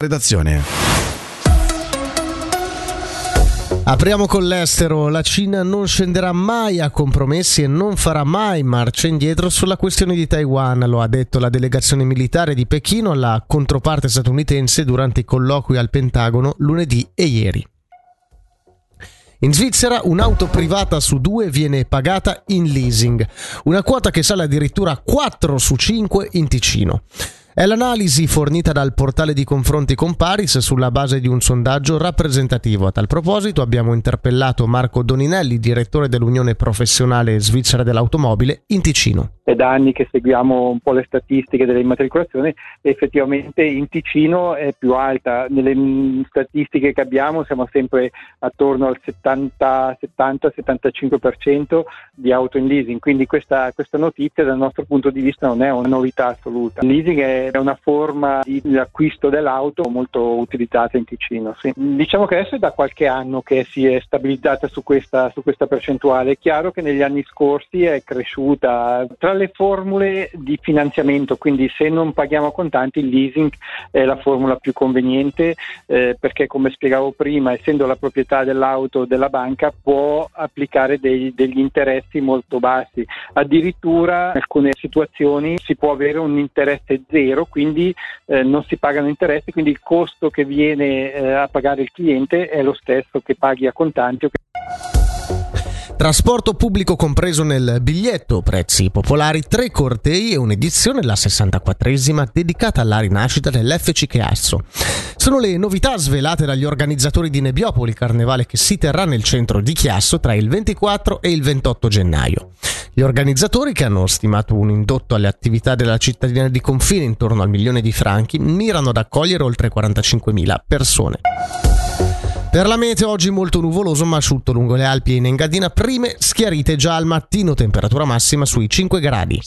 Redazione. Apriamo con l'estero. La Cina non scenderà mai a compromessi e non farà mai marcia indietro sulla questione di Taiwan, lo ha detto la delegazione militare di Pechino alla controparte statunitense durante i colloqui al Pentagono lunedì e ieri. In Svizzera un'auto privata su due viene pagata in leasing, una quota che sale addirittura 4 su 5 in Ticino. È l'analisi fornita dal portale di confronti con Paris sulla base di un sondaggio rappresentativo. A tal proposito abbiamo interpellato Marco Doninelli, direttore dell'Unione Professionale Svizzera dell'Automobile in Ticino. È da anni che seguiamo un po' le statistiche delle immatricolazioni effettivamente in Ticino è più alta. Nelle statistiche che abbiamo siamo sempre attorno al 70-75% di auto in leasing, quindi questa, questa notizia dal nostro punto di vista non è una novità assoluta. Leasing è è una forma di acquisto dell'auto molto utilizzata in Ticino. Sì. Diciamo che adesso è da qualche anno che si è stabilizzata su questa, su questa percentuale. È chiaro che negli anni scorsi è cresciuta. Tra le formule di finanziamento, quindi se non paghiamo contanti, il leasing è la formula più conveniente eh, perché, come spiegavo prima, essendo la proprietà dell'auto della banca, può applicare dei, degli interessi molto bassi. Addirittura in alcune situazioni si può avere un interesse zero zero, quindi eh, non si pagano interessi, quindi il costo che viene eh, a pagare il cliente è lo stesso che paghi a contanti Trasporto pubblico compreso nel biglietto, prezzi popolari, tre cortei e un'edizione, la 64esima, dedicata alla rinascita dell'FC Chiasso. Sono le novità svelate dagli organizzatori di Nebbiopoli, carnevale che si terrà nel centro di Chiasso tra il 24 e il 28 gennaio. Gli organizzatori, che hanno stimato un indotto alle attività della cittadina di confine intorno al milione di franchi, mirano ad accogliere oltre 45.000 persone. Per la meteo oggi molto nuvoloso ma asciutto lungo le Alpi e in Engadina, prime schiarite già al mattino, temperatura massima sui 5 gradi.